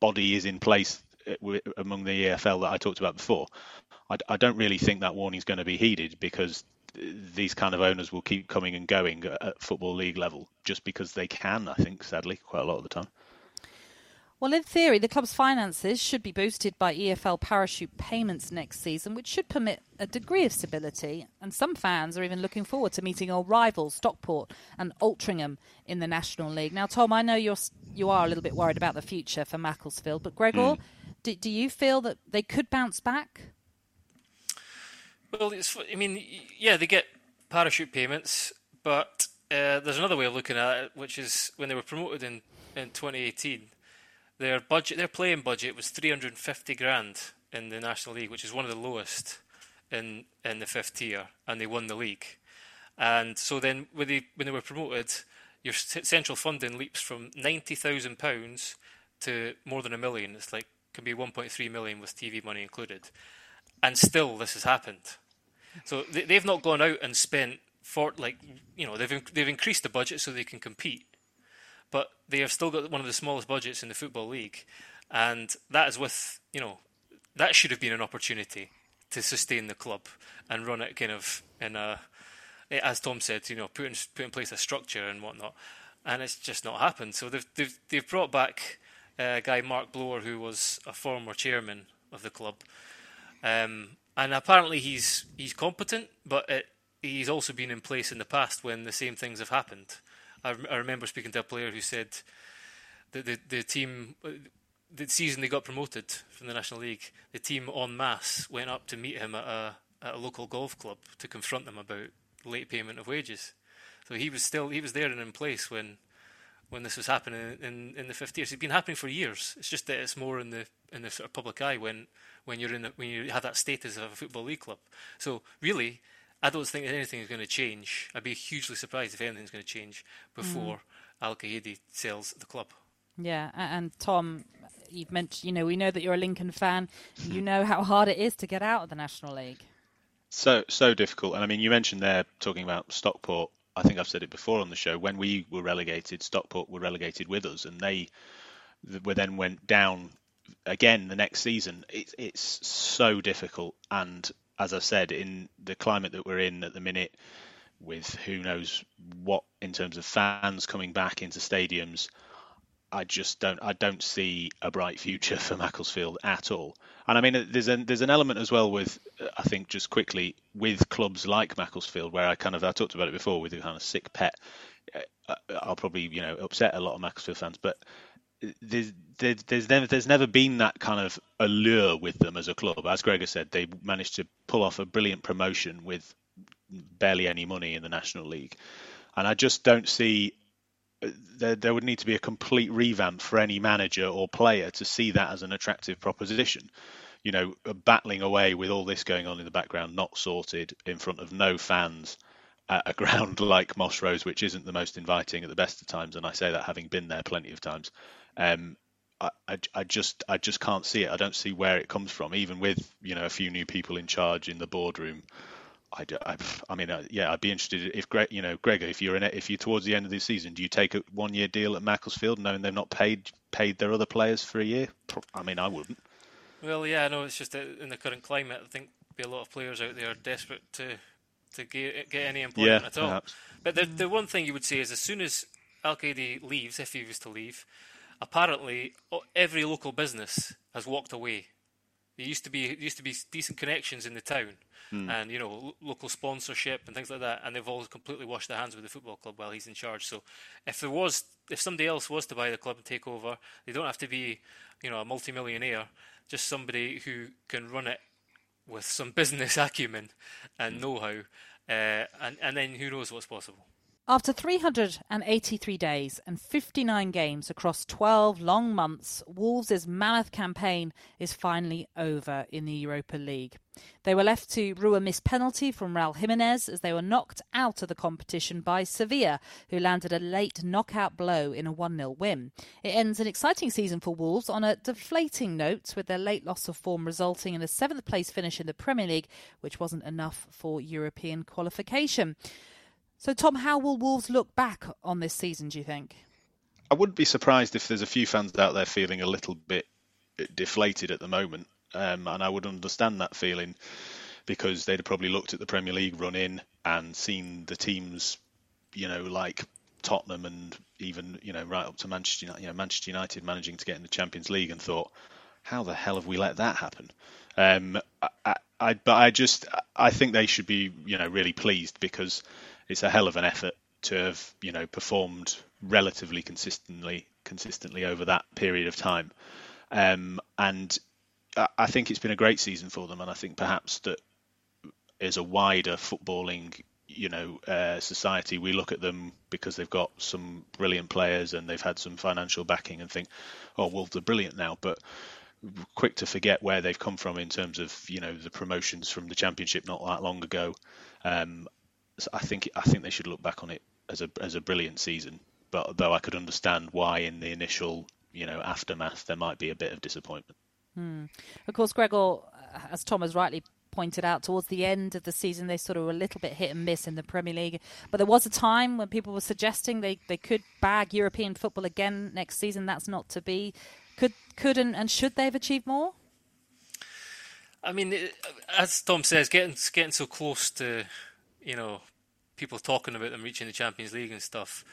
S2: body is in place uh, among the EFL that I talked about before, I, I don't really think that warning is going to be heeded because these kind of owners will keep coming and going at football league level just because they can. I think, sadly, quite a lot of the time.
S1: Well, in theory, the club's finances should be boosted by EFL parachute payments next season, which should permit a degree of stability. And some fans are even looking forward to meeting old rivals Stockport and Altrincham in the National League. Now, Tom, I know you're you are a little bit worried about the future for Macclesfield, but Gregor, mm. do, do you feel that they could bounce back?
S3: Well, I mean, yeah, they get parachute payments, but uh, there's another way of looking at it, which is when they were promoted in, in 2018 their budget, their playing budget was 350 grand in the National League, which is one of the lowest in in the fifth tier, and they won the league. And so then, when they when they were promoted, your central funding leaps from ninety thousand pounds to more than a million. It's like can be 1.3 million with TV money included, and still this has happened. So they, they've not gone out and spent for like you know they've they've increased the budget so they can compete, but they have still got one of the smallest budgets in the football league, and that is with you know that should have been an opportunity to sustain the club and run it kind of in a as Tom said, you know, put in put in place a structure and whatnot, and it's just not happened. So they've they've they've brought back a guy Mark Blower who was a former chairman of the club, um, and apparently he's he's competent, but it, he's also been in place in the past when the same things have happened. I, I remember speaking to a player who said that the the team the season they got promoted from the National League, the team en masse went up to meet him at a at a local golf club to confront them about late payment of wages. So he was still he was there and in place when when this was happening in, in the 50s. It's been happening for years. It's just that it's more in the in the sort of public eye when when you're in the, when you have that status of a football league club. So really, I don't think anything is going to change. I'd be hugely surprised if anything's going to change before mm. Al Qahidi sells the club.
S1: Yeah, and Tom, you've mentioned, you know, we know that you're a Lincoln fan. You know how hard it is to get out of the National League.
S2: So so difficult, and I mean, you mentioned there talking about Stockport. I think I've said it before on the show. When we were relegated, Stockport were relegated with us, and they were then went down again the next season. It, it's so difficult, and as I said, in the climate that we're in at the minute, with who knows what in terms of fans coming back into stadiums, I just don't I don't see a bright future for Macclesfield at all. And I mean, there's an there's an element as well with I think just quickly with clubs like Macclesfield where I kind of I talked about it before with a kind of sick pet. Uh, I'll probably you know upset a lot of Macclesfield fans, but there's, there's never there's never been that kind of allure with them as a club. As Gregor said, they managed to pull off a brilliant promotion with barely any money in the National League, and I just don't see uh, there, there would need to be a complete revamp for any manager or player to see that as an attractive proposition. You know, battling away with all this going on in the background, not sorted in front of no fans at a ground like Moss Rose, which isn't the most inviting at the best of times, and I say that having been there plenty of times. Um, I, I, I, just I just can't see it. I don't see where it comes from, even with you know a few new people in charge in the boardroom. I, I, I mean, uh, yeah, I'd be interested if Greg, you know, Gregor, if you're in it, if you're towards the end of the season, do you take a one-year deal at Macclesfield, knowing they've not paid paid their other players for a year? I mean, I wouldn't.
S3: Well, yeah, I know it's just in the current climate. I think be a lot of players out there desperate to to get, get any employment
S2: yeah,
S3: at all.
S2: Perhaps.
S3: But the the one thing you would say is, as soon as Al Qahidi leaves, if he was to leave, apparently every local business has walked away. There used to be there used to be decent connections in the town, mm. and you know local sponsorship and things like that, and they've all completely washed their hands with the football club while he's in charge. So if there was if somebody else was to buy the club and take over, they don't have to be you know a multimillionaire, just somebody who can run it with some business acumen and hmm. know-how, uh, and and then who knows what's possible.
S1: After 383 days and 59 games across 12 long months, Wolves' mammoth campaign is finally over in the Europa League. They were left to rue a missed penalty from Raul Jimenez as they were knocked out of the competition by Sevilla, who landed a late knockout blow in a 1 0 win. It ends an exciting season for Wolves on a deflating note, with their late loss of form resulting in a seventh place finish in the Premier League, which wasn't enough for European qualification. So, Tom, how will Wolves look back on this season, do you think?
S2: I wouldn't be surprised if there's a few fans out there feeling a little bit deflated at the moment. Um, and I would understand that feeling because they'd have probably looked at the Premier League run in and seen the teams, you know, like Tottenham and even you know right up to Manchester United, you know, Manchester United managing to get in the Champions League and thought, how the hell have we let that happen? Um, I, I, but I just I think they should be you know really pleased because it's a hell of an effort to have you know performed relatively consistently consistently over that period of time, um, and I think it's been a great season for them, and I think perhaps that as a wider footballing you know uh, society. We look at them because they've got some brilliant players and they've had some financial backing and think oh Wolves are brilliant now. But quick to forget where they've come from in terms of you know the promotions from the championship not that long ago. Um, I think I think they should look back on it as a as a brilliant season but though I could understand why in the initial you know aftermath there might be a bit of disappointment
S1: hmm. of course Gregor as Tom has rightly pointed out, towards the end of the season, they sort of were a little bit hit and miss in the Premier League. But there was a time when people were suggesting they, they could bag European football again next season. That's not to be. Could could and, and should they have achieved more?
S3: I mean, as Tom says, getting getting so close to, you know, people talking about them reaching the Champions League and stuff.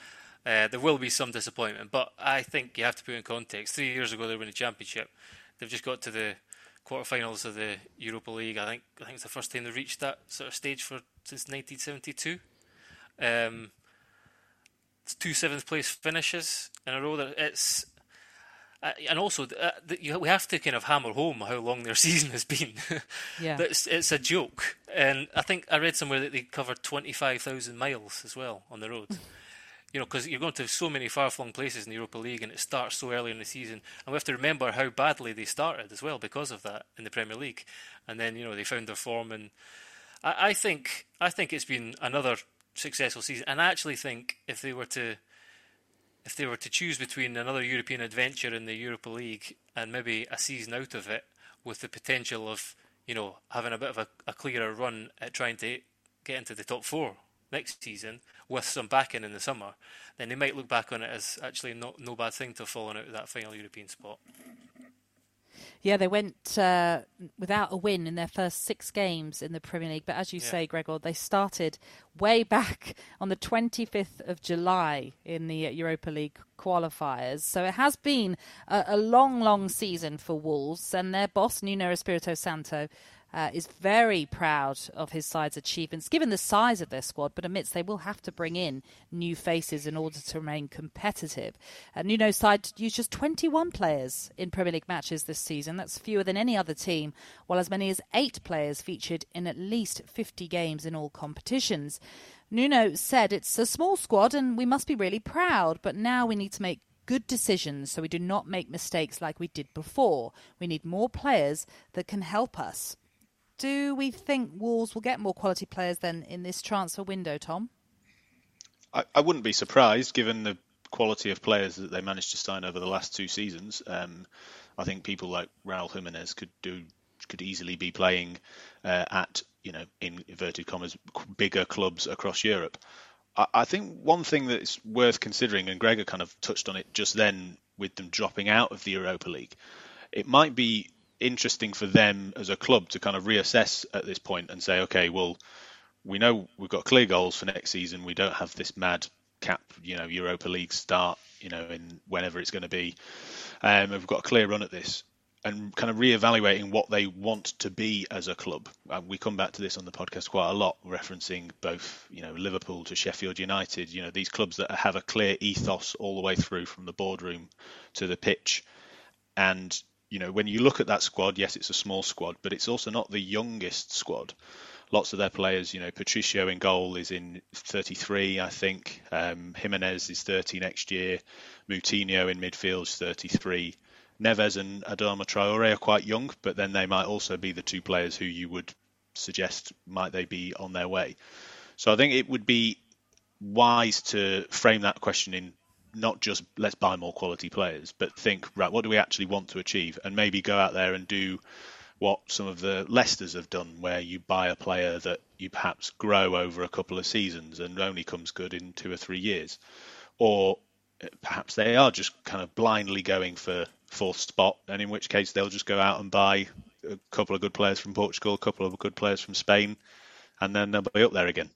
S3: Uh, there will be some disappointment, but I think you have to put in context. Three years ago, they were in the championship. They've just got to the quarterfinals of the Europa League. I think I think it's the first time they've reached that sort of stage for since 1972. Um, two seventh place finishes in a row. That it's uh, and also uh, the, you, we have to kind of hammer home how long their season has been.
S1: yeah,
S3: it's, it's a joke, and I think I read somewhere that they covered twenty five thousand miles as well on the road you know, because you're going to so many far-flung places in the Europa League, and it starts so early in the season. And we have to remember how badly they started as well because of that in the Premier League. And then you know they found their form, and I, I think I think it's been another successful season. And I actually think if they were to if they were to choose between another European adventure in the Europa League and maybe a season out of it, with the potential of you know having a bit of a, a clearer run at trying to get into the top four next season with some backing in the summer, then they might look back on it as actually not no bad thing to have fallen out of that final European spot.
S1: Yeah, they went uh, without a win in their first six games in the Premier League. But as you yeah. say, Gregor, they started way back on the 25th of July in the Europa League qualifiers. So it has been a, a long, long season for Wolves. And their boss, Nuno Espirito Santo, uh, is very proud of his side's achievements, given the size of their squad, but admits they will have to bring in new faces in order to remain competitive. Uh, Nuno's side used just 21 players in Premier League matches this season. That's fewer than any other team, while as many as eight players featured in at least 50 games in all competitions. Nuno said it's a small squad and we must be really proud, but now we need to make good decisions so we do not make mistakes like we did before. We need more players that can help us do we think Wolves will get more quality players then in this transfer window, Tom?
S2: I, I wouldn't be surprised given the quality of players that they managed to sign over the last two seasons. Um, I think people like Raul Jimenez could do could easily be playing uh, at you know in inverted commas bigger clubs across Europe. I, I think one thing that's worth considering, and Gregor kind of touched on it just then with them dropping out of the Europa League, it might be interesting for them as a club to kind of reassess at this point and say, okay, well, we know we've got clear goals for next season. We don't have this mad cap, you know, Europa League start, you know, in whenever it's going to be. Um, we've got a clear run at this, and kind of reevaluating what they want to be as a club. Uh, we come back to this on the podcast quite a lot, referencing both, you know, Liverpool to Sheffield United. You know, these clubs that have a clear ethos all the way through from the boardroom to the pitch, and you know, when you look at that squad, yes, it's a small squad, but it's also not the youngest squad. Lots of their players, you know, Patricio in goal is in 33, I think. Um, Jimenez is 30 next year. Moutinho in midfield is 33. Neves and Adama Traore are quite young, but then they might also be the two players who you would suggest might they be on their way. So I think it would be wise to frame that question in not just let's buy more quality players, but think right, what do we actually want to achieve, and maybe go out there and do what some of the Leicesters have done, where you buy a player that you perhaps grow over a couple of seasons and only comes good in two or three years, or eh, perhaps they are just kind of blindly going for fourth spot, and in which case they'll just go out and buy a couple of good players from Portugal, a couple of good players from Spain, and then they'll be up there again.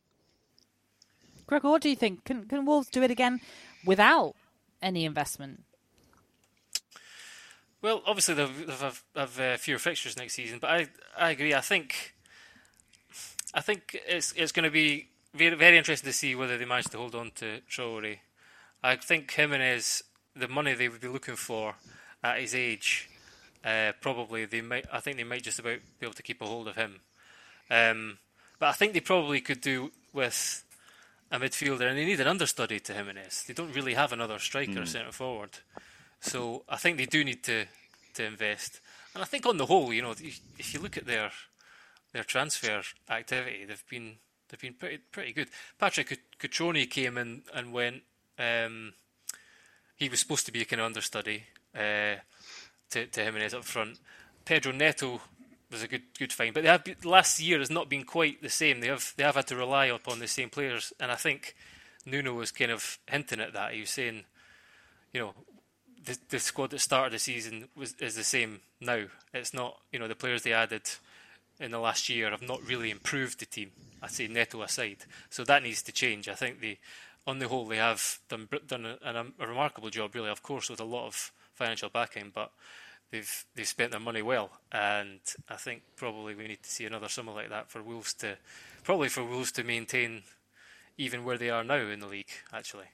S1: Gregor, what do you think? Can, can Wolves do it again without any investment?
S3: Well, obviously they'll have, uh, fewer fixtures next season, but I I agree. I think I think it's it's going to be very very interesting to see whether they manage to hold on to Traore. I think Jimenez, the money they would be looking for at his age, uh, probably they might. I think they might just about be able to keep a hold of him. Um, but I think they probably could do with a midfielder, and they need an understudy to Jimenez. They don't really have another striker
S2: Mm.
S3: centre forward, so I think they do need to to invest. And I think on the whole, you know, if you look at their their transfer activity, they've been they've been pretty pretty good. Patrick Cut- Cutrone came in and went. Um, he was supposed to be a kind of understudy uh, to to Jimenez up front. Pedro Neto was a good good find, but they have last year has not been quite the same. They have they have had to rely upon the same players, and I think Nuno was kind of hinting at that. He was saying, you know, the the squad that started the season was is the same now. It's not you know the players they added in the last year have not really improved the team. I say Neto aside, so that needs to change. I think they, on the whole, they have done done a, a remarkable job, really. Of course, with a lot of financial backing, but they've they've spent their money well, and I think probably we need to see another summer like that for Wolves to, probably for Wolves to maintain even where they are now in the league. Actually,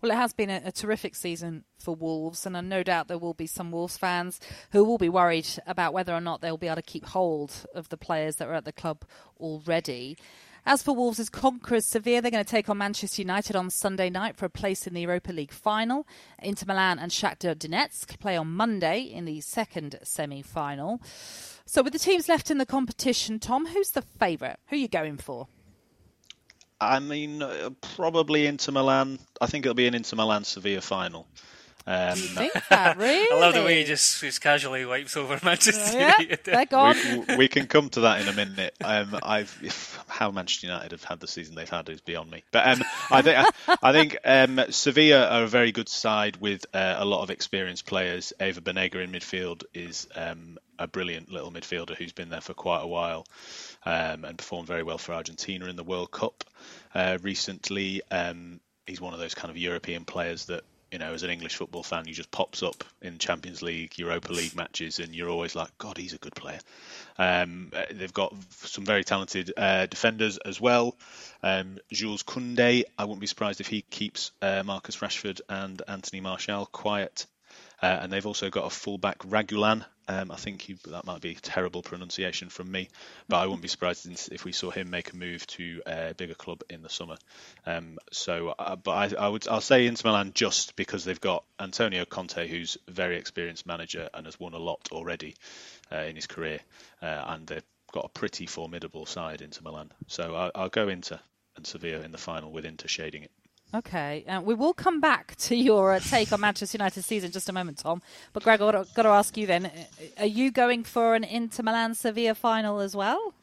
S1: Well, it has been a, a terrific season for Wolves, and no doubt there will be some Wolves fans who will be worried about whether or not they'll be able to keep hold of the players that are at the club already. As for Wolves' conquerors, Sevilla, they're going to take on Manchester United on Sunday night for a place in the Europa League final. Inter Milan and Shakhtar Donetsk play on Monday in the second semi-final. So, with the teams left in the competition, Tom, who's the favourite? Who are you going for?
S2: I mean, uh, probably Inter Milan. I think it'll be an Inter Milan Sevilla final. Um,
S1: Think that really?
S3: I love the way he just, just casually wipes over Manchester
S1: Yeah,
S3: United.
S1: they're gone.
S2: we, we can come to that in a minute. Um, I've how Manchester United have had the season they've had is beyond me. But um, I think I think um, Sevilla are a very good side with uh, a lot of experienced players. Ever Banega in midfield is um, a brilliant little midfielder who's been there for quite a while um, and performed very well for Argentina in the World Cup uh, recently. Um, he's one of those kind of European players that you know, as an English football fan, you just pops up in Champions League, Europa League matches, and you're always like, God, he's a good player. Um, uh, they've got some very talented uh, defenders as well. Um, Jules Koundé, I wouldn't be surprised if he keeps uh, Marcus Rashford and Anthony Martial quiet. Uh, and they've also got a fullback, Ragulan. Um, I think he, that might be terrible pronunciation from me, but I wouldn't be surprised if we saw him make a move to a bigger club in the summer. Um, so, uh, but I, I would I'll say Inter Milan just because they've got Antonio Conte, who's a very experienced manager and has won a lot already uh, in his career, uh, and they've got a pretty formidable side, Inter Milan. So I, I'll go Inter and Sevilla in the final with Inter shading it.
S1: Okay, uh, we will come back to your uh, take on Manchester United season in just a moment, Tom. But Greg, I've got to ask you then: uh, Are you going for an Inter Milan Sevilla final as well?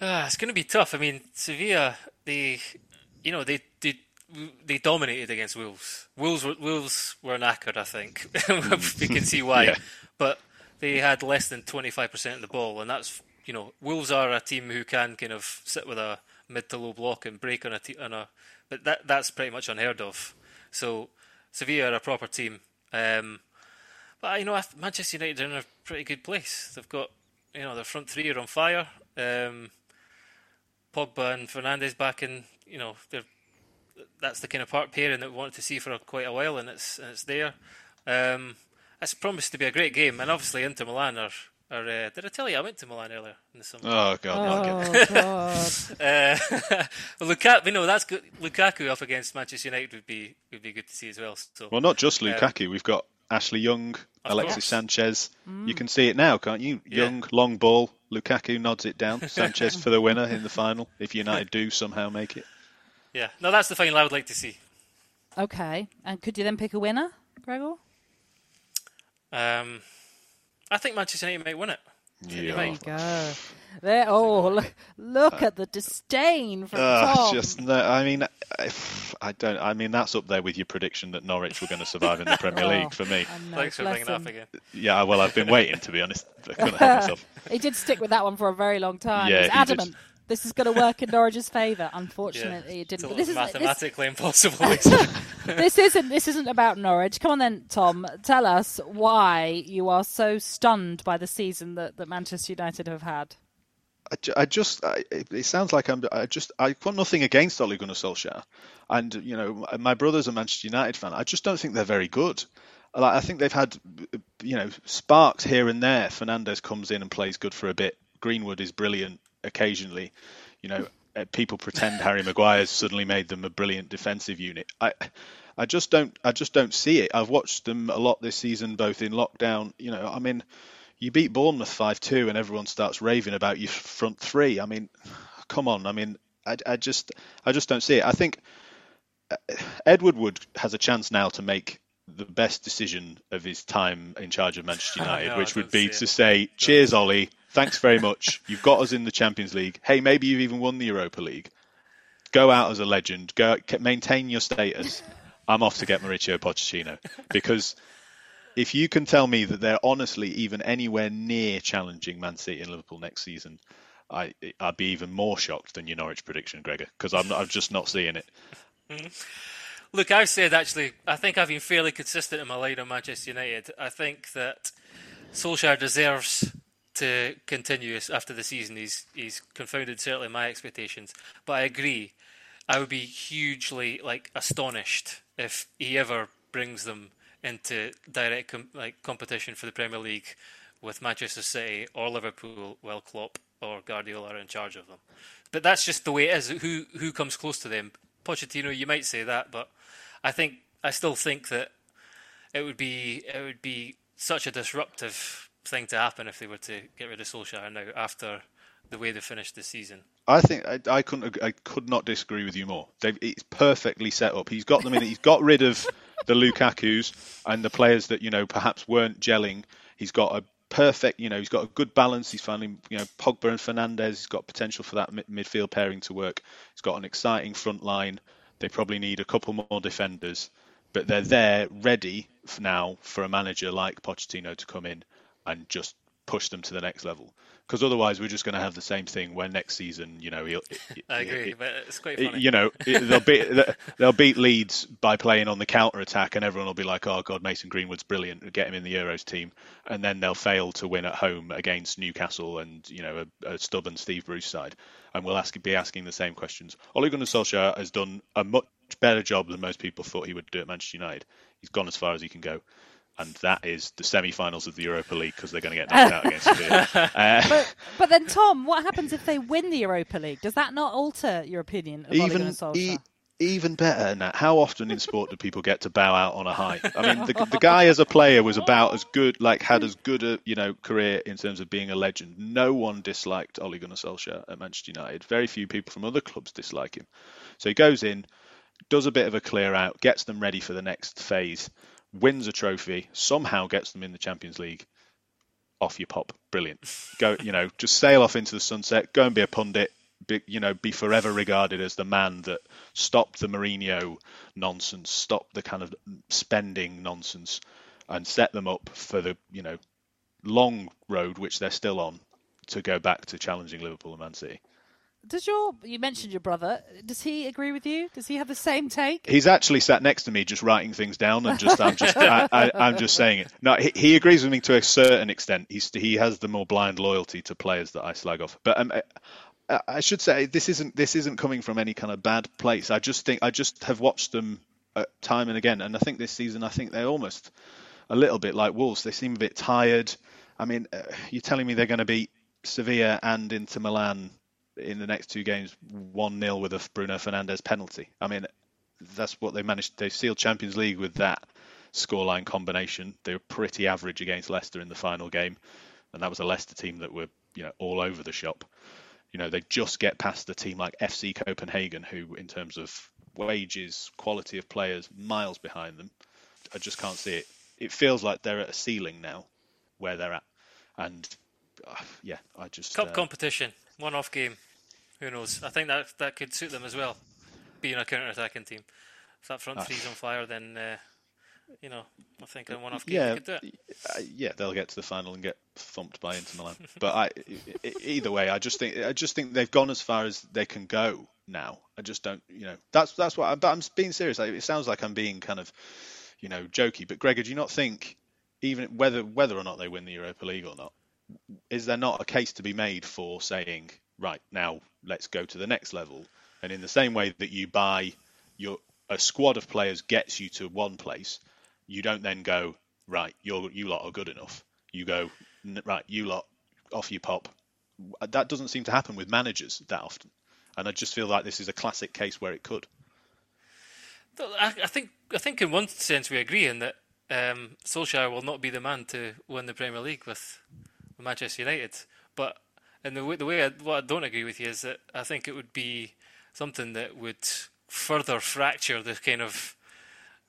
S3: Ah, it's going to be tough. I mean, Sevilla, they, you know, they they they dominated against Wolves. Wolves were, Wolves were knackered, I think. we can see why.
S2: Yeah.
S3: But they had less than 25% of the ball, and that's, you know, Wolves are a team who can kind of sit with a mid to low block and break on a, on a but that that's pretty much unheard of. So Sevilla are a proper team. Um, but you know, Manchester United are in a pretty good place. They've got, you know, their front three are on fire. Um, Pogba and Fernandes back in, you know, they're that's the kind of part pairing that we wanted to see for quite a while, and it's and it's there. Um, it's promised to be a great game, and obviously Inter Milan are. Are uh, did I tell you I went to Milan earlier in the summer?
S2: Oh God, not again.
S1: Oh God!
S3: Uh, well, Lukaku, know that's good. Lukaku up against Manchester United would be would be good to see as well. So,
S2: Well, not just
S3: Um,
S2: Lukaku. We've got Ashley Young, Alexis
S3: course.
S2: Sanchez. You can see it now, can't you?
S3: Yeah.
S2: Young, long ball. Lukaku nods it down. Sanchez for the winner in the final. If United do somehow make it.
S3: yeah, no, that's the final I would like to see.
S1: Okay, and could you then pick a winner, Gregor?
S3: Um, I think Manchester United might win it.
S2: Yeah.
S1: There you go. There. Oh, look, look at the disdain from
S2: Uh,
S1: Tom.
S2: just no. I mean, I, I don't. I mean, that's up there with your prediction that Norwich were going to survive in the Premier
S1: Oh,
S2: League for me.
S1: Know,
S3: Thanks for bringing it up again.
S2: Yeah. Well, I've been waiting to be honest. I couldn't help myself.
S1: He did stick with that one for a very long time.
S2: Yeah,
S1: He's
S2: he did.
S1: Adamant. this is going to work in Norwich's favour. Unfortunately,
S3: yeah,
S1: it didn't.
S3: But
S1: this is
S3: mathematically
S1: this,
S3: impossible.
S1: this isn't. This isn't about Norwich. Come on, then, Tom. Tell us why you are so stunned by the season that, that Manchester United have had.
S2: I, just, I, it sounds like I'm, I just, I've got nothing against Ole Gunnar Solskjaer. And, you know, my brother's a Manchester United fan. I just don't think they're very good. Like, I think they've had, you know, sparks here and there. Fernandes comes in and plays good for a bit. Greenwood is brilliant occasionally. You know, uh, people pretend Harry Maguire's suddenly made them a brilliant defensive unit. I, I just don't, I just don't see it. I've watched them a lot this season, both in lockdown. You know, I mean, you beat Bournemouth five two, and everyone starts raving about your front three. I mean, come on. I mean, I, I just, I just don't see it. I think Ed Woodward has a chance now to make the best decision of his time in charge of Manchester United, no, which would be to say, "Cheers, Ollie. Thanks very much. You've got us in the Champions League. Hey, maybe you've even won the Europa League. Go out as a legend. Go maintain your status. I'm off to get Mauricio Pochettino because." If you can tell me that they're honestly even anywhere near challenging Man City and Liverpool next season, I, I'd be even more shocked than your Norwich prediction, Gregor, because I'm, I'm just not seeing it.
S3: Mm-hmm. Look, I've said actually, I think I've been fairly consistent in my line on Manchester United. I think that Solskjaer deserves to continue after the season. He's he's confounded certainly my expectations, but I agree. I would be hugely like astonished if he ever brings them into direct com- like competition for the Premier League with Manchester City or Liverpool while Klopp or Guardiola are in charge of them. But that's just the way it is. Who who comes close to them? Pochettino, you might say that, but I think I still think that it would be it would be such a disruptive thing to happen if they were to get rid of Solskjaer now after the way they finished the season.
S2: I think I, I couldn't I could not disagree with you more. They've, it's perfectly set up. He's got them in. He's got rid of the Lukaku's and the players that you know perhaps weren't gelling. He's got a perfect, you know, he's got a good balance. He's finally, you know, Pogba and Fernandes. He's got potential for that midfield pairing to work. He's got an exciting front line. They probably need a couple more defenders, but they're there ready now for a manager like Pochettino to come in and just push them to the next level. Because otherwise, we're just going to have the same thing where next season, you know, he'll,
S3: I agree, it, but it's quite funny.
S2: You know, they'll beat they'll beat Leeds by playing on the counter attack, and everyone will be like, "Oh God, Mason Greenwood's brilliant. Get him in the Euros team." And then they'll fail to win at home against Newcastle and you know a, a stubborn Steve Bruce side, and we'll ask be asking the same questions. Ole Gunnar Solskjaer has done a much better job than most people thought he would do at Manchester United. He's gone as far as he can go and that is the semi-finals of the Europa League because they're going to get knocked out against Sevilla.
S1: Uh, but, but, then, Tom, what happens if they win the Europa League? Does that not alter your opinion of even, e-
S2: even better than that. How often in sport do people get to bow out on a high? I mean, the, the guy as a player was about as good, like had as good a you know career in terms of being a legend. No one disliked Ole Gunnar Solskjaer at Manchester United. Very few people from other clubs dislike him. So he goes in, does a bit of a clear out, gets them ready for the next phase wins a trophy, somehow gets them in the Champions League, off you pop. Brilliant. Go, you know, just sail off into the sunset, go and be a pundit, be, you know, be forever regarded as the man that stopped the Mourinho nonsense, stopped the kind of spending nonsense, and set them up for the, you know, long road which they're still on to go back to challenging Liverpool and Man City.
S1: Does your you mentioned your brother? Does he agree with you? Does he have the same take?
S2: He's actually sat next to me, just writing things down, and just I'm just I, am just saying it. No, he, he, agrees with me to a certain extent. He's he has the more blind loyalty to players that I slag off. But um, I, I should say this isn't this isn't coming from any kind of bad place. I just think I just have watched them uh, time and again, and I think this season I think they're almost a little bit like Wolves. They seem a bit tired. I mean, uh, you're telling me they're going to beat Sevilla and Inter Milan in the next two games 1 0 with a Bruno Fernandes penalty. I mean, that's what they managed. They sealed Champions League with that scoreline combination. They were pretty average against Leicester in the final game, and that was a Leicester team that were you know all over the shop. You know, they just get past a team like FC Copenhagen, who, in terms of wages, quality of players, miles behind them. I just can't see it. It feels like they're at a ceiling now, where they're at, and uh, yeah, I just
S3: cup uh, competition one off game. Who knows? I think that that could suit them as well, being a counter attacking team. If that front three's on fire, then uh, you know, I think in one-off
S2: game yeah,
S3: could do it.
S2: Uh, yeah, they'll get to the final and get thumped by Inter Milan. but I, either way, I just think I just think they've gone as far as they can go now. I just don't, you know, that's that's what. I, but I'm being serious. It sounds like I'm being kind of, you know, jokey. But Gregor, do you not think even whether whether or not they win the Europa League or not, is there not a case to be made for saying, right now, let's go to the next level? And in the same way that you buy your a squad of players gets you to one place, you don't then go right. You you lot are good enough. You go right. You lot off you pop. That doesn't seem to happen with managers that often, and I just feel like this is a classic case where it could.
S3: I, think I think in one sense we agree in that um, Solskjaer will not be the man to win the Premier League with Manchester United. But in the way, the way I, what I don't agree with you is that I think it would be something that would further fracture the kind of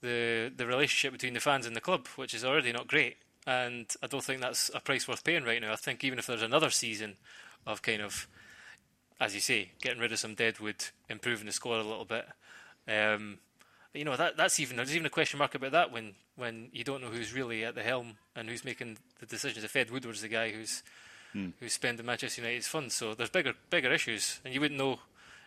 S3: the the relationship between the fans and the club, which is already not great. And I don't think that's a price worth paying right now. I think even if there's another season of kind of, as you say, getting rid of some deadwood, improving the score a little bit, um, you know that that's even there's even a question mark about that when when you don't know who's really at the helm and who's making the decisions. If Ed Woodward's the guy who's hmm. who's spending Manchester United's funds, so there's bigger bigger issues, and you wouldn't know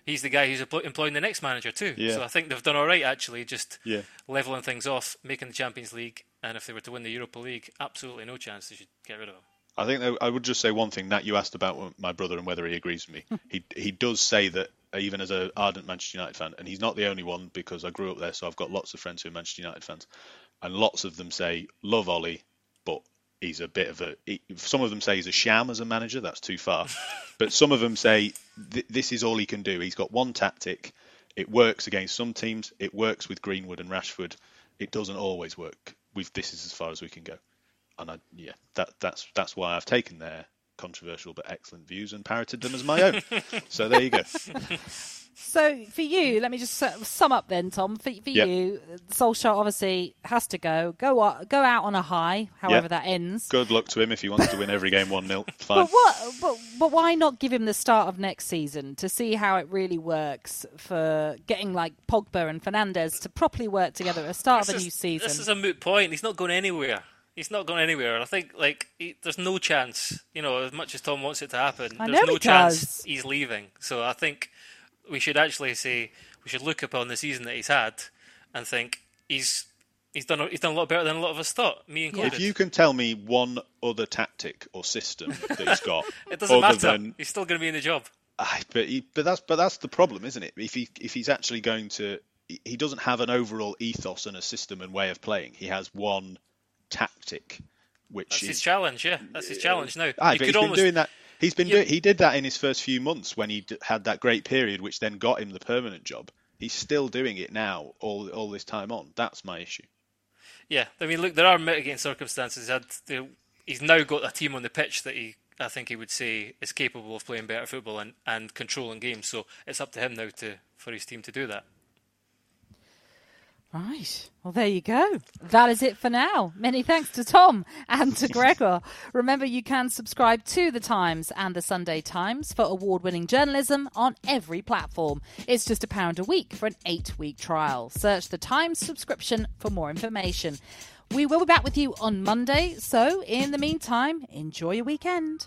S3: he's the guy who's employing the next manager too. Yeah. So I think they've done all right actually, just yeah. leveling things off, making the Champions League, and if they were to win the Europa League, absolutely no chance they should get rid of him.
S2: I think I would just say one thing. Nat, you asked about my brother and whether he agrees with me. he he does say that even as an ardent Manchester United fan, and he's not the only one because I grew up there, so I've got lots of friends who are Manchester United fans, and lots of them say love Ollie, but he's a bit of a. He, some of them say he's a sham as a manager. That's too far. but some of them say th- this is all he can do. He's got one tactic. It works against some teams. It works with Greenwood and Rashford. It doesn't always work. We've, this is as far as we can go. And I, yeah, that, that's that's why I've taken their controversial but excellent views and parroted them as my own. so there you go.
S1: So for you, let me just sum up then, Tom. For, for yep. you, Solskjaer obviously has to go. Go go out on a high, however yep. that ends.
S2: Good luck to him if he wants to win every game one 0 Fine.
S1: But what? But, but why not give him the start of next season to see how it really works for getting like Pogba and Fernandes to properly work together at the start this of a
S3: is,
S1: new season?
S3: This is a moot point. He's not going anywhere. He's not going anywhere. I think like he, there's no chance. You know, as much as Tom wants it to happen,
S1: I
S3: there's
S1: no
S3: chance
S1: does.
S3: he's leaving. So I think we should actually say we should look upon the season that he's had and think he's he's done he's done a lot better than a lot of us thought, me included.
S2: If you can tell me one other tactic or system that he's got,
S3: it doesn't matter. Than, he's still going to be in the job.
S2: I, but he, but that's but that's the problem, isn't it? If he if he's actually going to, he doesn't have an overall ethos and a system and way of playing. He has one tactic, which
S3: that's
S2: is
S3: his challenge. Yeah, that's his challenge. Now,
S2: aye, you could almost, doing that. He's been yeah. he did that in his first few months when he had that great period, which then got him the permanent job. He's still doing it now, all all this time on. That's my issue.
S3: Yeah, I mean, look, there are mitigating circumstances. He's now got a team on the pitch that he, I think, he would say is capable of playing better football and, and controlling games. So it's up to him now to for his team to do that.
S1: Right. Well, there you go. That is it for now. Many thanks to Tom and to Gregor. Remember, you can subscribe to The Times and The Sunday Times for award winning journalism on every platform. It's just a pound a week for an eight week trial. Search The Times subscription for more information. We will be back with you on Monday. So, in the meantime, enjoy your weekend.